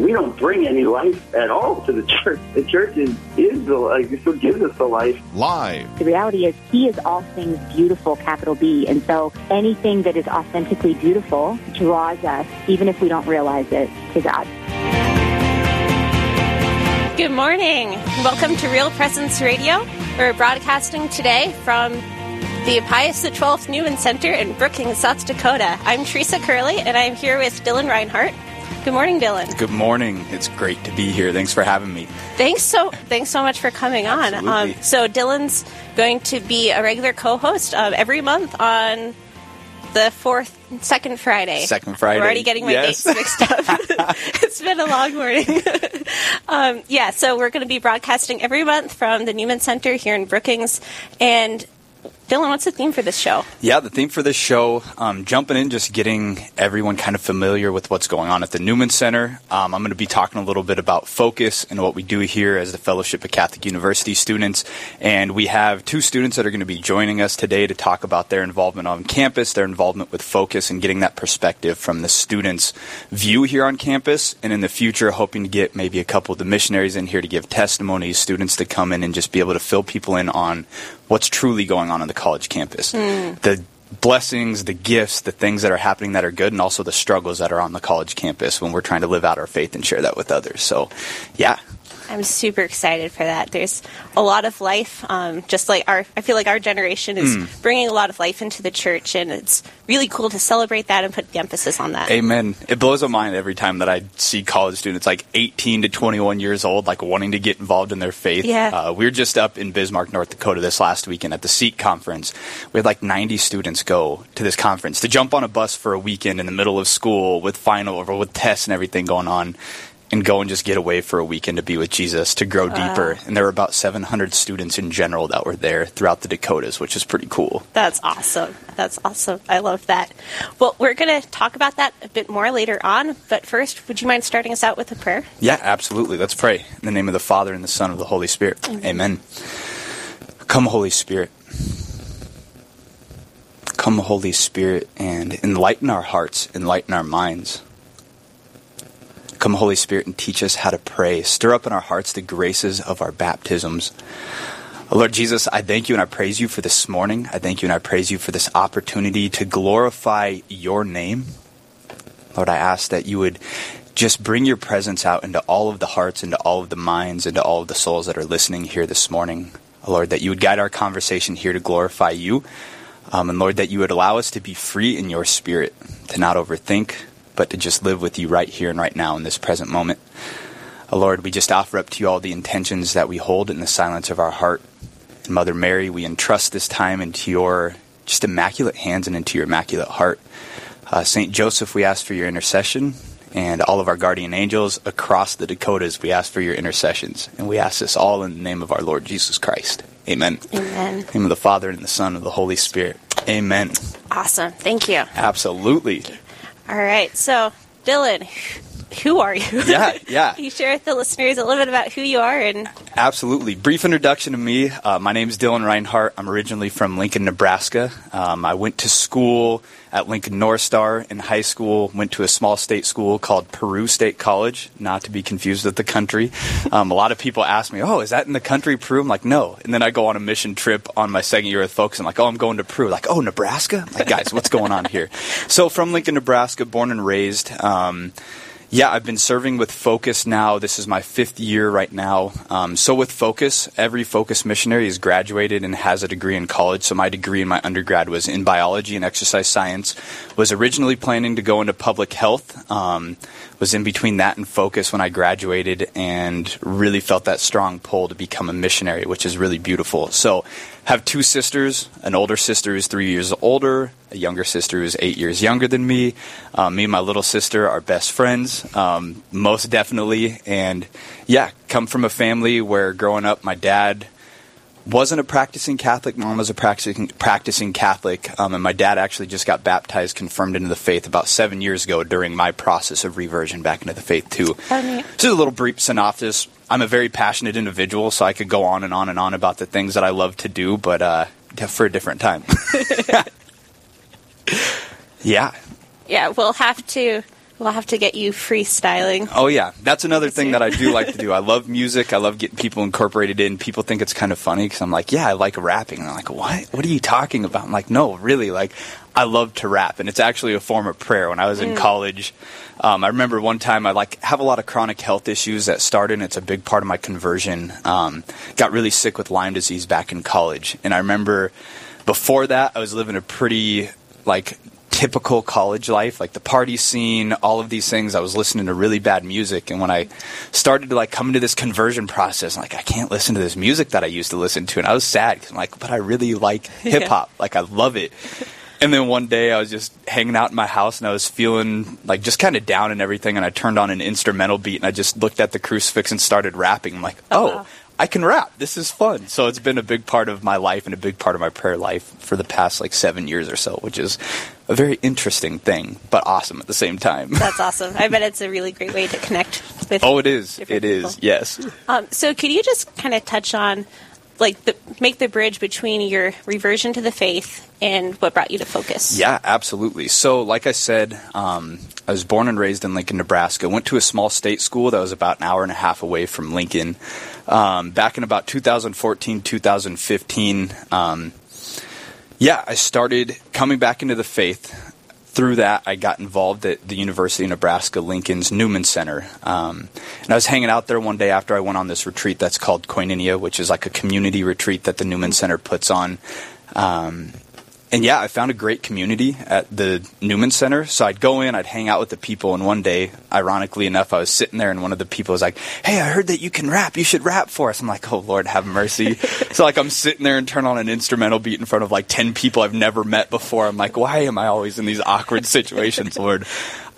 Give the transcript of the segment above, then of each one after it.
We don't bring any life at all to the church. The church is, is the like who gives us the life. Live. The reality is he is all things beautiful, capital B. And so anything that is authentically beautiful draws us, even if we don't realize it, to God. Good morning. Welcome to Real Presence Radio. We're broadcasting today from the Pius XII Newman Center in Brookings, South Dakota. I'm Teresa Curley, and I'm here with Dylan Reinhardt. Good morning, Dylan. Good morning. It's great to be here. Thanks for having me. Thanks so thanks so much for coming on. Um, so Dylan's going to be a regular co-host uh, every month on the fourth second Friday. Second Friday. I'm already getting my Yes. dates mixed up. it's been a long morning. um, yeah, so we're going to be broadcasting every month from the Newman Center here in Brookings. And Dylan, what's the theme for this show? Yeah, the theme for this show, um, jumping in, just getting everyone kind of familiar with what's going on at the Newman Center. Um, I'm going to be talking a little bit about focus and what we do here as the Fellowship of Catholic University students. And we have two students that are going to be joining us today to talk about their involvement on campus, their involvement with focus, and getting that perspective from the students' view here on campus. And in the future, hoping to get maybe a couple of the missionaries in here to give testimonies, students to come in and just be able to fill people in on what's truly going on in the college campus. Hmm. The blessings, the gifts, the things that are happening that are good, and also the struggles that are on the college campus when we're trying to live out our faith and share that with others. So, yeah. I'm super excited for that. There's a lot of life, um, just like our. I feel like our generation is Mm. bringing a lot of life into the church, and it's really cool to celebrate that and put the emphasis on that. Amen. It blows my mind every time that I see college students like 18 to 21 years old, like wanting to get involved in their faith. Yeah. Uh, we were just up in Bismarck, North Dakota this last weekend at the SEEK conference. We had like 90 students go to this conference to jump on a bus for a weekend in the middle of school with final or with tests and everything going on. And go and just get away for a weekend to be with Jesus, to grow deeper. And there were about 700 students in general that were there throughout the Dakotas, which is pretty cool. That's awesome. That's awesome. I love that. Well, we're going to talk about that a bit more later on. But first, would you mind starting us out with a prayer? Yeah, absolutely. Let's pray. In the name of the Father, and the Son, and of the Holy Spirit. Amen. Come, Holy Spirit. Come, Holy Spirit, and enlighten our hearts, enlighten our minds. Come, Holy Spirit, and teach us how to pray. Stir up in our hearts the graces of our baptisms. Lord Jesus, I thank you and I praise you for this morning. I thank you and I praise you for this opportunity to glorify your name. Lord, I ask that you would just bring your presence out into all of the hearts, into all of the minds, into all of the souls that are listening here this morning. Lord, that you would guide our conversation here to glorify you. Um, and Lord, that you would allow us to be free in your spirit, to not overthink, but to just live with you right here and right now in this present moment. Uh, Lord, we just offer up to you all the intentions that we hold in the silence of our heart. And Mother Mary, we entrust this time into your just immaculate hands and into your immaculate heart. Uh, Saint Joseph, we ask for your intercession, and all of our guardian angels across the Dakotas, we ask for your intercessions. And we ask this all in the name of our Lord Jesus Christ. Amen. Amen. In the name of the Father, and the Son, and of the Holy Spirit. Amen. Awesome. Thank you. Absolutely. All right. So, Dylan, who are you? Yeah, yeah. Can you share with the listeners a little bit about who you are and Absolutely. Brief introduction to me. Uh, my name is Dylan Reinhardt. I'm originally from Lincoln, Nebraska. Um, I went to school at Lincoln North Star in high school, went to a small state school called Peru State College, not to be confused with the country. Um, a lot of people ask me, oh, is that in the country, Peru? I'm like, no. And then I go on a mission trip on my second year with Focus. I'm like, oh, I'm going to Peru. Like, oh, Nebraska? I'm like, guys, what's going on here? So from Lincoln, Nebraska, born and raised. Um, yeah, I've been serving with Focus now. This is my fifth year right now. Um, so with Focus, every Focus missionary is graduated and has a degree in college. So my degree in my undergrad was in biology and exercise science. Was originally planning to go into public health. Um, was in between that and Focus when I graduated, and really felt that strong pull to become a missionary, which is really beautiful. So have two sisters. An older sister who's three years older. A younger sister who's eight years younger than me. Um, me and my little sister are best friends, um, most definitely. And yeah, come from a family where growing up, my dad wasn't a practicing Catholic. Mom was a practicing practicing Catholic, um, and my dad actually just got baptized, confirmed into the faith about seven years ago during my process of reversion back into the faith too. Oh, neat. A little brief synopsis. I'm a very passionate individual, so I could go on and on and on about the things that I love to do, but uh, for a different time. yeah. Yeah, we'll have to we'll have to get you freestyling. Oh yeah, that's another thing you. that I do like to do. I love music. I love getting people incorporated in. People think it's kind of funny because I'm like, yeah, I like rapping. And they're like, what? What are you talking about? I'm like, no, really, like, I love to rap, and it's actually a form of prayer. When I was in college, um, I remember one time I like have a lot of chronic health issues that started. and It's a big part of my conversion. Um, got really sick with Lyme disease back in college, and I remember before that I was living a pretty like typical college life, like the party scene, all of these things. I was listening to really bad music, and when I started to like come into this conversion process, I'm like I can't listen to this music that I used to listen to, and I was sad because I'm like, but I really like hip hop, like I love it. And then one day I was just hanging out in my house and I was feeling like just kind of down and everything. And I turned on an instrumental beat and I just looked at the crucifix and started rapping. I'm like, oh, oh wow. I can rap. This is fun. So it's been a big part of my life and a big part of my prayer life for the past like seven years or so, which is a very interesting thing, but awesome at the same time. That's awesome. I bet it's a really great way to connect with. oh, it is. It is. people. Yes. Um, so, could you just kind of touch on, like, the, make the bridge between your reversion to the faith and what brought you to focus? Yeah, absolutely. So, like I said, um, I was born and raised in Lincoln, Nebraska. Went to a small state school that was about an hour and a half away from Lincoln. Um, back in about 2014, 2015, um, yeah, I started coming back into the faith. Through that, I got involved at the University of Nebraska Lincoln's Newman Center. Um, and I was hanging out there one day after I went on this retreat that's called Koinonia, which is like a community retreat that the Newman Center puts on. Um, and yeah, I found a great community at the Newman Center. So I'd go in, I'd hang out with the people, and one day, ironically enough, I was sitting there, and one of the people was like, "Hey, I heard that you can rap. You should rap for us." I'm like, "Oh Lord, have mercy." so like, I'm sitting there and turn on an instrumental beat in front of like ten people I've never met before. I'm like, "Why am I always in these awkward situations, Lord?"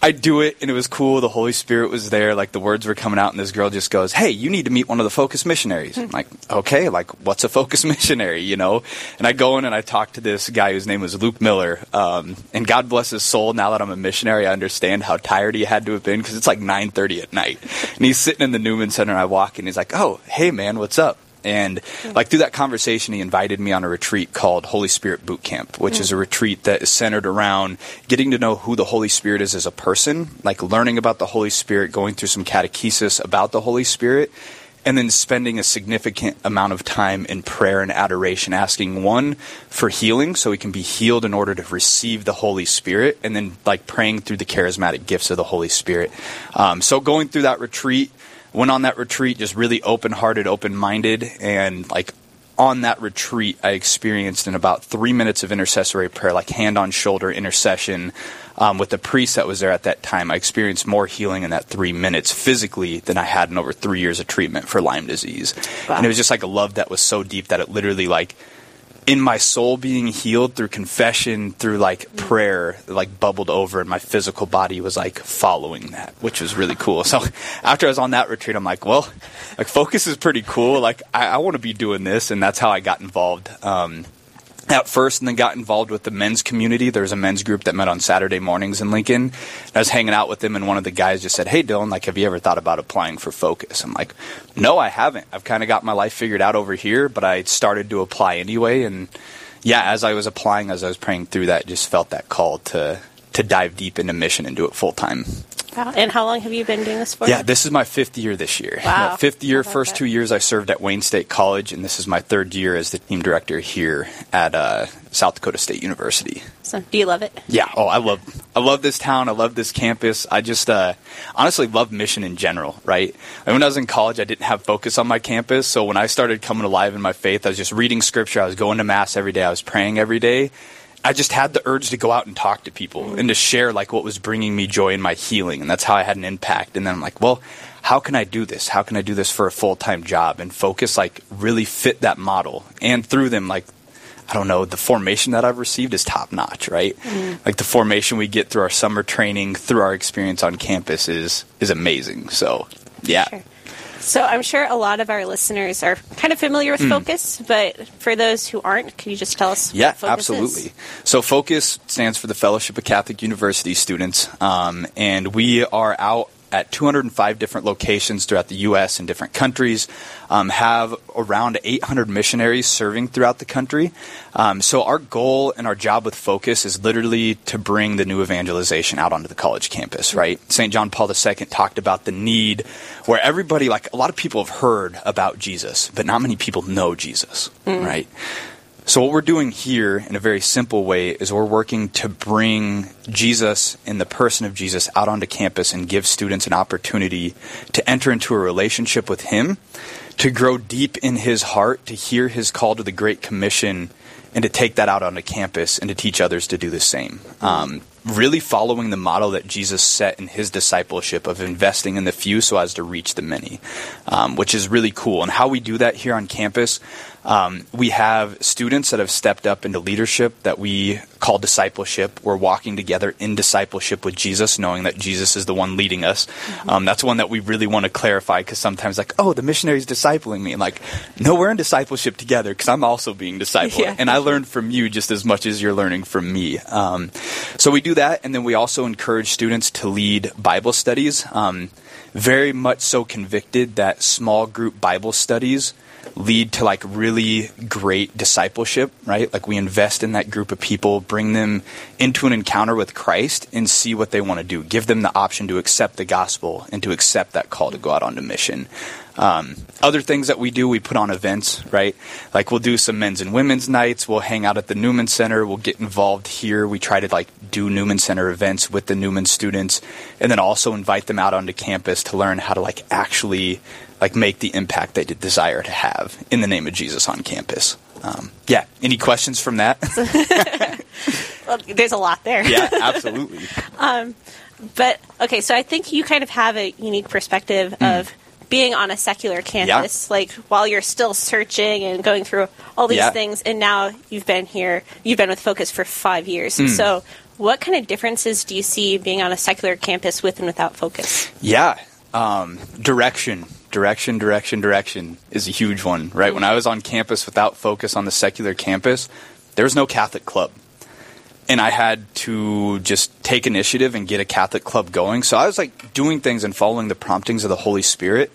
I do it, and it was cool. The Holy Spirit was there. Like the words were coming out, and this girl just goes, "Hey, you need to meet one of the focus missionaries." I'm like, "Okay, like what's a focus missionary?" You know. And I go in and I talk to this guy whose name was Luke Miller. Um, and God bless his soul. Now that I'm a missionary, I understand how tired he had to have been because it's like 9:30 at night, and he's sitting in the Newman Center. And I walk in, he's like, "Oh, hey man, what's up?" And like through that conversation, he invited me on a retreat called Holy Spirit Boot Camp, which is a retreat that is centered around getting to know who the Holy Spirit is as a person, like learning about the Holy Spirit, going through some catechesis about the Holy Spirit, and then spending a significant amount of time in prayer and adoration, asking one for healing so we can be healed in order to receive the Holy Spirit, and then like praying through the charismatic gifts of the Holy Spirit. Um, so going through that retreat, went on that retreat just really open hearted, open minded, and like on that retreat, I experienced in about three minutes of intercessory prayer, like hand on shoulder intercession um, with the priest that was there at that time. I experienced more healing in that three minutes physically than I had in over three years of treatment for Lyme disease. Wow. And it was just like a love that was so deep that it literally like in my soul being healed through confession, through like prayer, like bubbled over, and my physical body was like following that, which was really cool. So after I was on that retreat, I'm like, well, like focus is pretty cool. Like I, I want to be doing this, and that's how I got involved. Um, at first and then got involved with the men's community. There was a men's group that met on Saturday mornings in Lincoln. And I was hanging out with them and one of the guys just said, Hey Dylan, like have you ever thought about applying for Focus? I'm like, No, I haven't. I've kinda got my life figured out over here, but I started to apply anyway and yeah, as I was applying, as I was praying through that, just felt that call to to dive deep into mission and do it full time. Wow. And how long have you been doing this for? Yeah, this is my fifth year this year. Wow. Yeah, fifth year, first that? two years I served at Wayne State College, and this is my third year as the team director here at uh, South Dakota State University. So, do you love it? Yeah. Oh, I love I love this town. I love this campus. I just uh, honestly love mission in general. Right. And when I was in college, I didn't have focus on my campus. So when I started coming alive in my faith, I was just reading scripture. I was going to mass every day. I was praying every day. I just had the urge to go out and talk to people and to share like what was bringing me joy in my healing, and that's how I had an impact. And then I'm like, well, how can I do this? How can I do this for a full time job and focus like really fit that model? And through them, like I don't know, the formation that I've received is top notch, right? Mm-hmm. Like the formation we get through our summer training, through our experience on campus is is amazing. So, yeah. Sure. So I'm sure a lot of our listeners are kind of familiar with Mm. Focus, but for those who aren't, can you just tell us? Yeah, what Focus absolutely. Is? So Focus stands for the Fellowship of Catholic University Students, um, and we are out at 205 different locations throughout the U.S. and different countries. Um, have around 800 missionaries serving throughout the country. Um, so our goal and our job with Focus is literally to bring the new evangelization out onto the college campus. Right? St. John Paul II talked about the need where everybody, like a lot of people, have heard about Jesus, but not many people know Jesus. Right? So, what we're doing here in a very simple way is we're working to bring Jesus and the person of Jesus out onto campus and give students an opportunity to enter into a relationship with Him, to grow deep in His heart, to hear His call to the Great Commission, and to take that out onto campus and to teach others to do the same. Um, really following the model that Jesus set in His discipleship of investing in the few so as to reach the many, um, which is really cool. And how we do that here on campus. Um, we have students that have stepped up into leadership that we call discipleship. We're walking together in discipleship with Jesus, knowing that Jesus is the one leading us. Um, that's one that we really want to clarify because sometimes, like, oh, the missionary's discipling me. And like, no, we're in discipleship together because I'm also being discipled. Yeah. And I learned from you just as much as you're learning from me. Um, so we do that. And then we also encourage students to lead Bible studies. Um, very much so convicted that small group Bible studies lead to like really great discipleship, right? Like we invest in that group of people, bring them into an encounter with Christ and see what they want to do. Give them the option to accept the gospel and to accept that call to go out on a mission. Um, other things that we do, we put on events, right? Like we'll do some men's and women's nights. We'll hang out at the Newman Center. We'll get involved here. We try to like do Newman Center events with the Newman students, and then also invite them out onto campus to learn how to like actually like make the impact they desire to have in the name of Jesus on campus. Um, yeah. Any questions from that? Well, there's a lot there. yeah, absolutely. But okay, so I think you kind of have a unique perspective of being on a secular campus, like while you're still searching and going through all these Yeah. things, and now you've been here, you've been with Focus for five years. So, what kind of differences do you see being on a secular campus with and without Focus? Yeah. Um, direction, direction, direction, direction is a huge one, right? When I was on campus without focus on the secular campus, there was no Catholic club. And I had to just take initiative and get a Catholic club going. So I was like doing things and following the promptings of the Holy Spirit,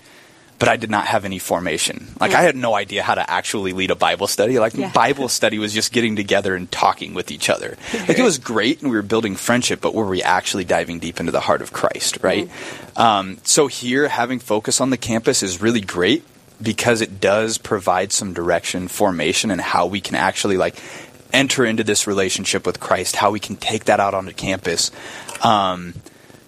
but I did not have any formation. Like I had no idea how to actually lead a Bible study. Like Yeah. Bible study was just getting together and talking with each other. Like it was great and we were building friendship, but were we actually diving deep into the heart of Christ, right? Um, so here, having focus on the campus is really great because it does provide some direction, formation, and how we can actually like enter into this relationship with Christ, how we can take that out onto campus. Um,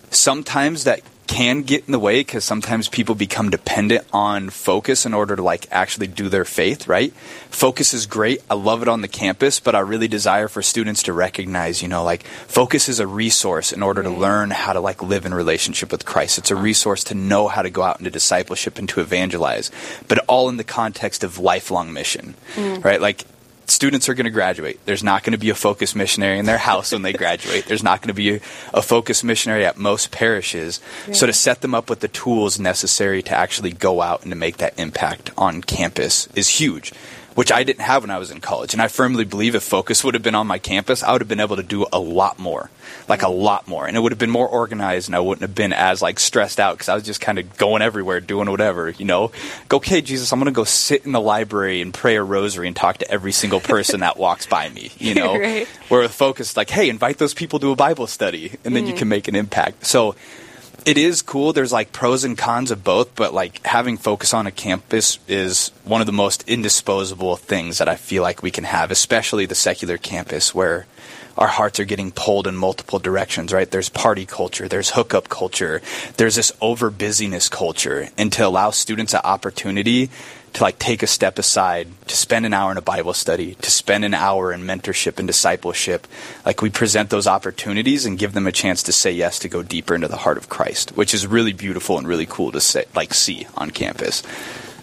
sometimes that can get in the way because sometimes people become dependent on focus in order to like actually do their faith right? Focus is great. I love it on the campus but i really desire for students to recognize you know like focus is a resource in order to learn how to like live in relationship with christ. It's a resource to know how to go out into discipleship and to evangelize but all in the context of lifelong mission mm. right? Like students are going to graduate. There's not going to be a focus missionary in their house when they graduate. There's not going to be a, a focus missionary at most parishes. So to set them up with the tools necessary to actually go out and to make that impact on campus is huge. Which I didn't have when I was in college. And I firmly believe if focus would have been on my campus, I would have been able to do a lot more. Like a lot more. And it would have been more organized and I wouldn't have been as like stressed out because I was just kind of going everywhere, doing whatever, you know? Go, okay, Jesus, I'm going to go sit in the library and pray a rosary and talk to every single person that walks by me, you know? Right. Where with focus, like, hey, invite those people to a Bible study and then you mm. can make an impact. So it is cool. There's like pros and cons of both, but like having focus on a campus is one of the most indisposable things that I feel like we can have, especially the secular campus where our hearts are getting pulled in multiple directions, right? There's party culture, there's hookup culture, there's this over busyness culture, and to allow students an opportunity to like take a step aside, to spend an hour in a Bible study, to spend an hour in mentorship and discipleship, like we present those opportunities and give them a chance to say yes to go deeper into the heart of Christ, which is really beautiful and really cool to say, like see on campus.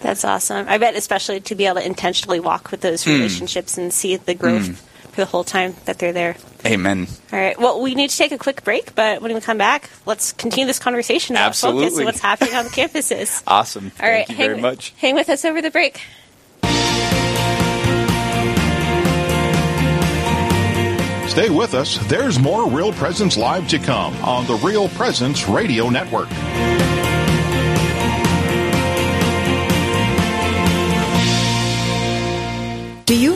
That's awesome. I bet, especially to be able to intentionally walk with those hmm. relationships and see the growth for the whole time that they're there. Amen. All right. Well, we need to take a quick break, but when we come back, let's continue this conversation about focus Absolutely. and what's happening on the campuses. Awesome. All right. Thank you hang, very much. Hang with us over the break. Stay with us. There's more Real Presence Live to come on the Real Presence Radio Network. Do you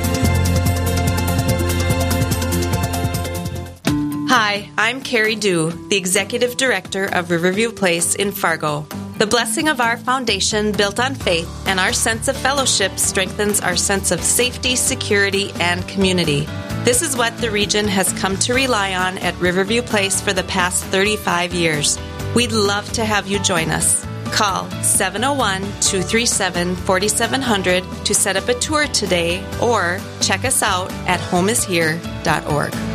Hi, I'm Carrie Dew, the Executive Director of Riverview Place in Fargo. The blessing of our foundation, built on faith, and our sense of fellowship strengthens our sense of safety, security, and community. This is what the region has come to rely on at Riverview Place for the past 35 years. We'd love to have you join us. Call 701 237 4700 to set up a tour today or check us out at homeishere.org.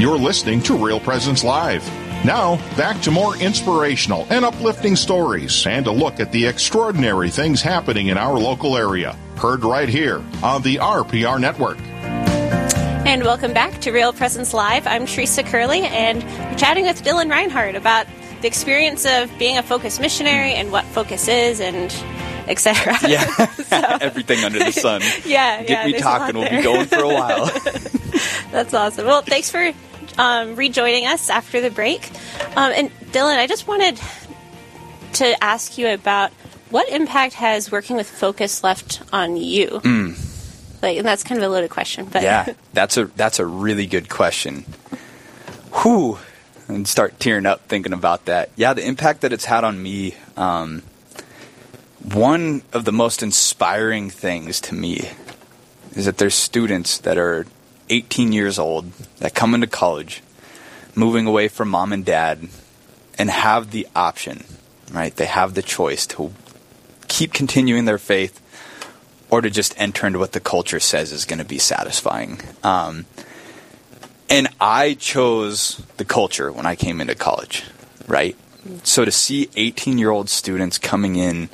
You're listening to Real Presence Live. Now, back to more inspirational and uplifting stories and a look at the extraordinary things happening in our local area. Heard right here on the RPR Network. And welcome back to Real Presence Live. I'm Teresa Curley, and we're chatting with Dylan Reinhardt about the experience of being a focus missionary and what focus is and etc. Yeah. Everything under the sun. Yeah, Get yeah, me there's a lot talking. We'll be going for a while. That's awesome. Well, thanks for um, rejoining us after the break. Um, and Dylan, I just wanted to ask you about what impact has working with Focus left on you? Like, and that's kind of a loaded question, but yeah, that's a that's a really good question. Whew, and start tearing up thinking about that. Yeah, the impact that it's had on me. Um, one of the most inspiring things to me is that there's students that are 18 years old that come into college, moving away from mom and dad, and have the option, right? They have the choice to keep continuing their faith or to just enter into what the culture says is going to be satisfying. Um, and I chose the culture when I came into college, right? So to see 18 year old students coming in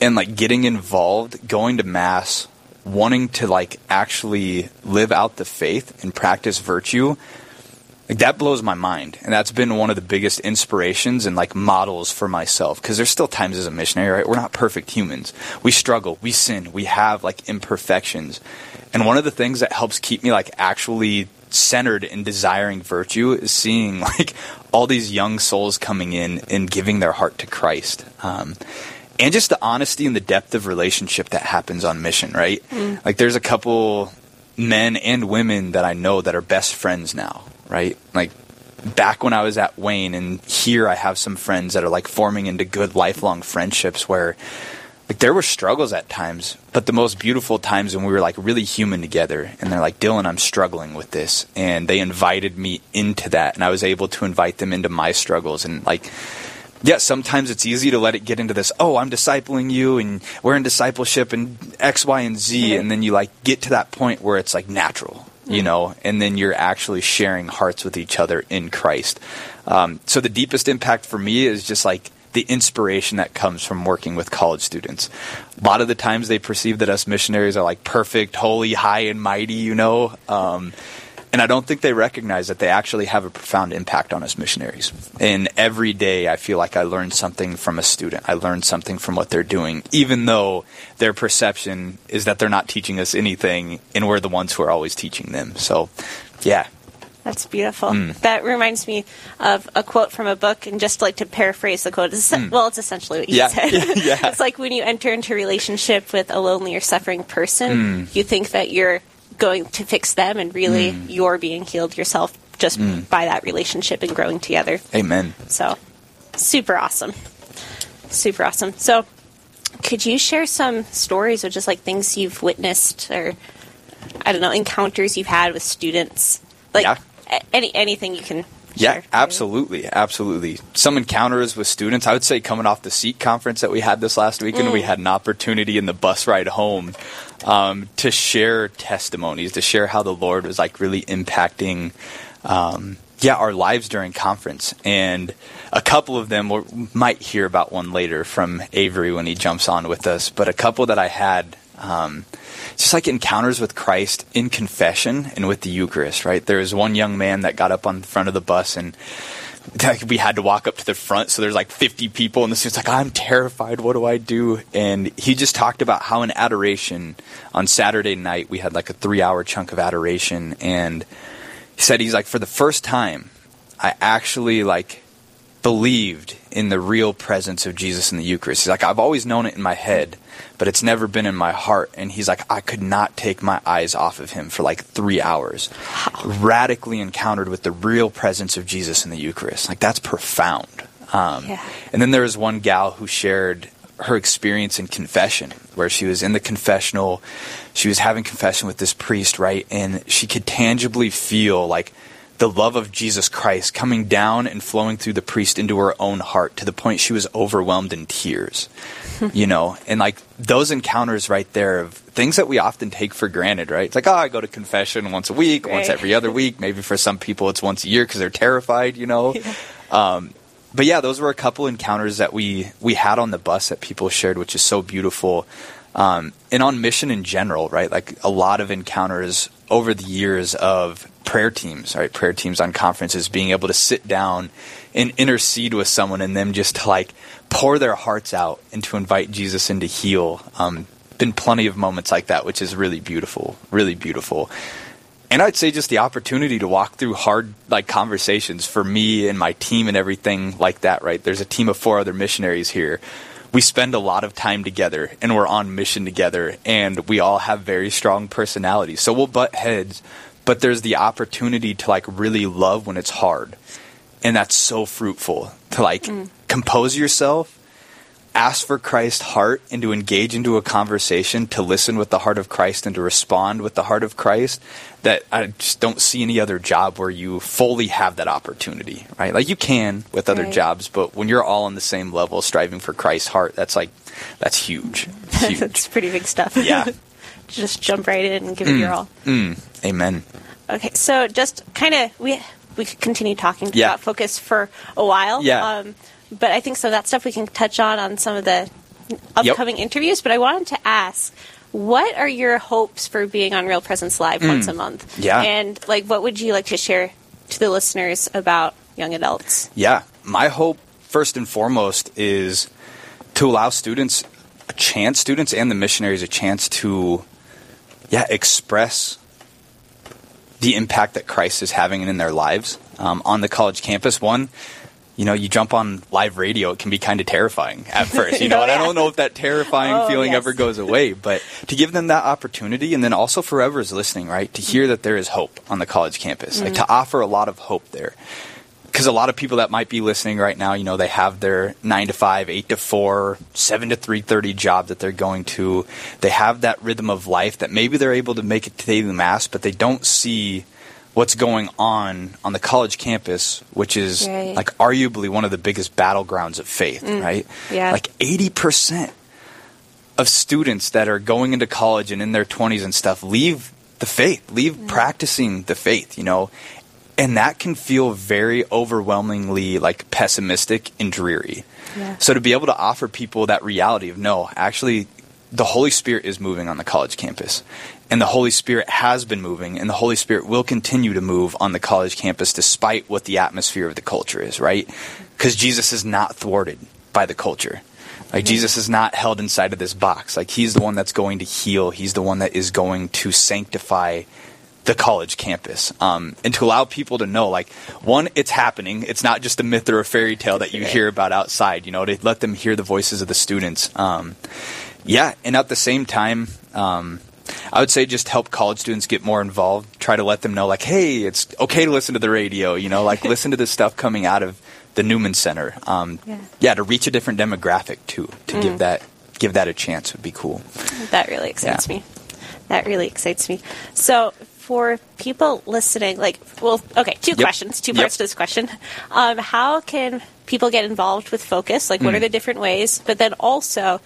and like getting involved, going to mass, wanting to like actually live out the faith and practice virtue, like that blows my mind. And that's been one of the biggest inspirations and like models for myself. Because there's still times as a missionary, right? We're not perfect humans. We struggle, we sin, we have like imperfections. And one of the things that helps keep me like actually centered in desiring virtue is seeing like all these young souls coming in and giving their heart to Christ. Um, and just the honesty and the depth of relationship that happens on mission, right? Mm. Like there's a couple men and women that I know that are best friends now, right? Like back when I was at Wayne and here I have some friends that are like forming into good lifelong friendships where like there were struggles at times, but the most beautiful times when we were like really human together and they're like, Dylan, I'm struggling with this. And they invited me into that and I was able to invite them into my struggles and like yeah, sometimes it's easy to let it get into this, oh, I'm discipling you and we're in discipleship and X, Y, and Z. Mm-hmm. And then you like get to that point where it's like natural, you Mm-hmm. know, and then you're actually sharing hearts with each other in Christ. Um, so the deepest impact for me is just like the inspiration that comes from working with college students. A lot of the times they perceive that us missionaries are like perfect, holy, high, and mighty, you know. Um, and I don't think they recognize that they actually have a profound impact on us missionaries. And every day I feel like I learn something from a student. I learn something from what they're doing, even though their perception is that they're not teaching us anything and we're the ones who are always teaching them. So, yeah. That's beautiful. Mm. That reminds me of a quote from a book, and just like to paraphrase the quote, it's, well, it's essentially what you Mm. Yeah, said. yeah, yeah. it's like when you enter into a relationship with a lonely or suffering person, Mm. you think that you're going to fix them, and really Mm. you're being healed yourself just Mm. by that relationship and growing together. Amen. So, super awesome. Super awesome. So, could you share some stories or just like things you've witnessed or, I don't know, encounters you've had with students? Like, Yeah. any anything you can Yeah, share. absolutely, absolutely. Some encounters with students. I would say coming off the SEEK conference that we had this last weekend, Mm. we had an opportunity in the bus ride home um, to share testimonies, to share how the Lord was like really impacting, um, yeah, our lives during conference. And a couple of them we might hear about one later from Avery when he jumps on with us. But a couple that I had. Um, just like encounters with Christ in confession and with the Eucharist, right? There was one young man that got up on the front of the bus and we had to walk up to the front, so there's like 50 people, and the student's like, I'm terrified. What do I do? And he just talked about how in adoration on Saturday night we had like a three hour chunk of adoration, and he said he's like, for the first time, I actually like believed in the real presence of Jesus in the Eucharist. He's like, I've always known it in my head, but it's never been in my heart. And he's like, I could not take my eyes off of him for like three hours. Radically encountered with the real presence of Jesus in the Eucharist. Like, that's profound. Um, Yeah. And then there was one gal who shared her experience in confession, where she was in the confessional, she was having confession with this priest, right? And she could tangibly feel like the love of Jesus Christ coming down and flowing through the priest into her own heart to the point she was overwhelmed in tears. you know, and like those encounters right there of things that we often take for granted, right? It's like, oh, I go to confession once a week, once every other week. Maybe for some people it's once a year because they're terrified, you know? Um, but yeah, those were a couple encounters that we we had on the bus that people shared, which is so beautiful. Um, and on mission in general, right? Like a lot of encounters over the years of prayer teams, right? Prayer teams on conferences, being able to sit down and intercede with someone, and them just to like pour their hearts out and to invite Jesus in to heal. Um, been plenty of moments like that, which is really beautiful, really beautiful and I'd say just the opportunity to walk through hard like conversations for me and my team and everything like that. Right? There's a team of four other missionaries here. We spend a lot of time together, and we're on mission together, and we all have very strong personalities. So we'll butt heads, but there's the opportunity to like really love when it's hard, and that's so fruitful. To like mm. compose yourself ask for Christ's heart and to engage into a conversation, to listen with the heart of Christ and to respond with the heart of Christ, that I just don't see any other job where you fully have that opportunity, right? Like you can with other Right. jobs, but when you're all on the same level, striving for Christ's heart, that's like, that's huge. Huge. That's pretty big stuff. Yeah. just jump right in and give it your all. Mm, amen. Okay, so just kind of we we could continue talking Yeah. about focus for a while. Yeah. Um, but I think some of that stuff we can touch on on some of the upcoming interviews. But I wanted to ask, what are your hopes for being on Real Presence Live once a month? Mm. Yeah. And like, what would you like to share to the listeners about young adults? Yeah. My hope, first and foremost, is to allow students a chance, students and the missionaries, a chance to, yeah, express the impact that Christ is having in their lives um, on the college campus. One, you know, you jump on live radio, it can be kind of terrifying at first, you know, Oh, and I don't know if that terrifying Oh, feeling yes. ever goes away, but to give them that opportunity and then also for whoever's listening, right, to hear that there is hope on the college campus, like to mm. offer a lot of hope there. Because a lot of people that might be listening right now, you know, they have their nine to five, eight to four, seven to three thirty job that they're going to. They have that rhythm of life that maybe they're able to make it to the mass, but they don't see what's going on on the college campus, which is Right. like arguably one of the biggest battlegrounds of faith, Mm. right? Yeah. Like 80% of students that are going into college and in their 20s and stuff leave the faith, leave practicing the faith, you know? And that can feel very overwhelmingly like pessimistic and dreary. Yeah. So to be able to offer people that reality of no, actually, the Holy Spirit is moving on the college campus. And the Holy Spirit has been moving, and the Holy Spirit will continue to move on the college campus despite what the atmosphere of the culture is, right? Because Jesus is not thwarted by the culture. Like, Jesus is not held inside of this box. Like, He's the one that's going to heal, He's the one that is going to sanctify the college campus um, and to allow people to know like one it's happening it's not just a myth or a fairy tale that you hear about outside you know to let them hear the voices of the students um, yeah and at the same time um, i would say just help college students get more involved try to let them know like hey it's okay to listen to the radio you know like listen to the stuff coming out of the newman center um, Yeah. yeah to reach a different demographic too to Mm. give that give that a chance would be cool That really excites Yeah. me. That really excites me. So, for people listening, like, well, okay, two Yep. questions, two Yep. parts to this question. Um, how can people get involved with Focus? Like, what Mm. are the different ways? But then also,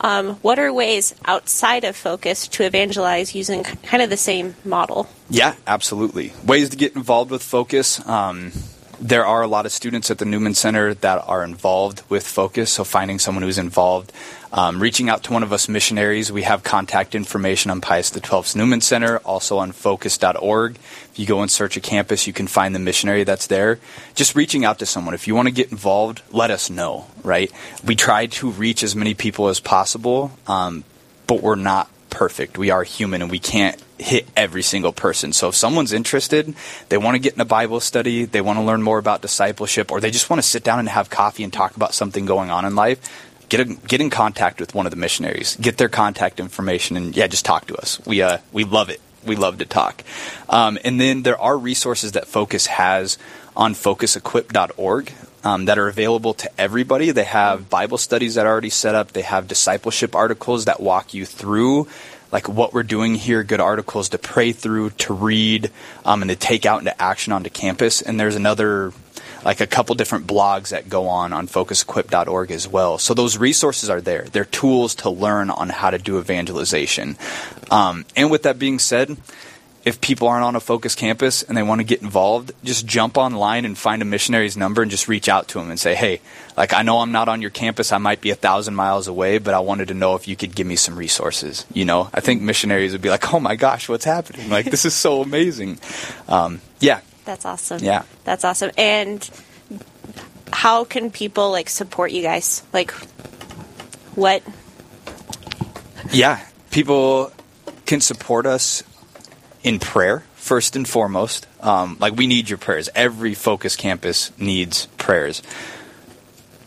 um, what are ways outside of Focus to evangelize using kind of the same model? Yeah, absolutely. Ways to get involved with Focus. Um, there are a lot of students at the Newman Center that are involved with Focus, so finding someone who's involved, um, reaching out to one of us missionaries. We have contact information on Pius XII's Newman Center, also on focus.org. If you go and search a campus, you can find the missionary that's there. Just reaching out to someone. If you want to get involved, let us know, right? We try to reach as many people as possible, um, but we're not perfect. We are human and we can't hit every single person. So if someone's interested, they want to get in a Bible study, they want to learn more about discipleship, or they just want to sit down and have coffee and talk about something going on in life, get in, get in contact with one of the missionaries. Get their contact information and yeah, just talk to us. We uh we love it. We love to talk. Um, and then there are resources that Focus has on focusequip.org um, that are available to everybody. They have Bible studies that are already set up. They have discipleship articles that walk you through like what we're doing here, good articles to pray through, to read, um, and to take out into action onto campus. And there's another like a couple different blogs that go on on focusequip.org as well. So those resources are there. They're tools to learn on how to do evangelization. Um, and with that being said, if people aren't on a focus campus and they want to get involved, just jump online and find a missionary's number and just reach out to them and say, hey, like I know I'm not on your campus, I might be a thousand miles away, but I wanted to know if you could give me some resources. You know, I think missionaries would be like, oh my gosh, what's happening? Like this is so amazing. Um, yeah, That's awesome. Yeah. That's awesome. And how can people like support you guys? Like, what? Yeah, people can support us in prayer first and foremost. Um, like we need your prayers. Every Focus campus needs prayers.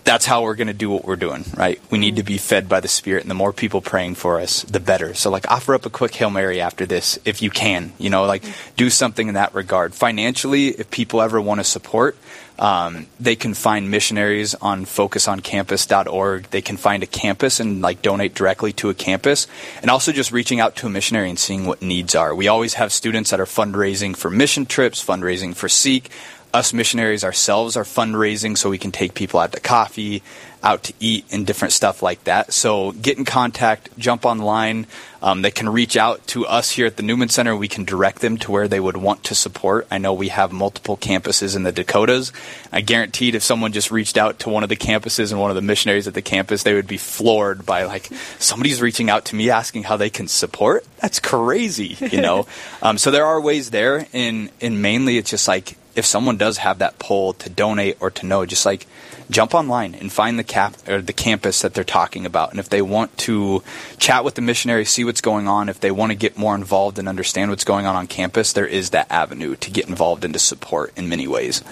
That's how we're going to do what we're doing, right? We need to be fed by the Spirit, and the more people praying for us, the better. So, like, offer up a quick Hail Mary after this if you can. You know, like, do something in that regard. Financially, if people ever want to support, um, they can find missionaries on focusoncampus.org. They can find a campus and like donate directly to a campus, and also just reaching out to a missionary and seeing what needs are. We always have students that are fundraising for mission trips, fundraising for Seek. Us missionaries ourselves are fundraising so we can take people out to coffee, out to eat, and different stuff like that. So get in contact, jump online. Um, they can reach out to us here at the Newman Center. We can direct them to where they would want to support. I know we have multiple campuses in the Dakotas. I guaranteed if someone just reached out to one of the campuses and one of the missionaries at the campus, they would be floored by like somebody's reaching out to me asking how they can support. That's crazy, you know. um, so there are ways there, and and mainly it's just like if someone does have that pull to donate or to know, just like jump online and find the cap or the campus that they're talking about. And if they want to chat with the missionary, see what's going on, if they want to get more involved and understand what's going on on campus, there is that avenue to get involved and to support in many ways.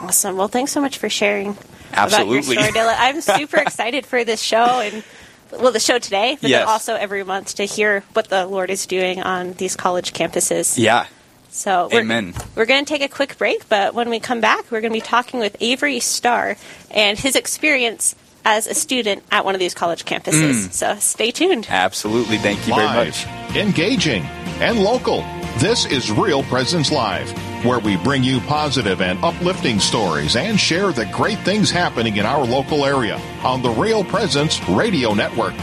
Awesome. Well, thanks so much for sharing Absolutely. about your story, Dylan. I'm super excited for this show and well, the show today, but Yes. also every month to hear what the Lord is doing on these college campuses. Yeah. So we're, Amen. We're going to take a quick break, but when we come back, we're going to be talking with Avery Starr and his experience as a student at one of these college campuses. Mm. So stay tuned. Absolutely. Thank you very Live, much. engaging, and local. This is Real Presence Live, where we bring you positive and uplifting stories and share the great things happening in our local area on the Real Presence Radio Network.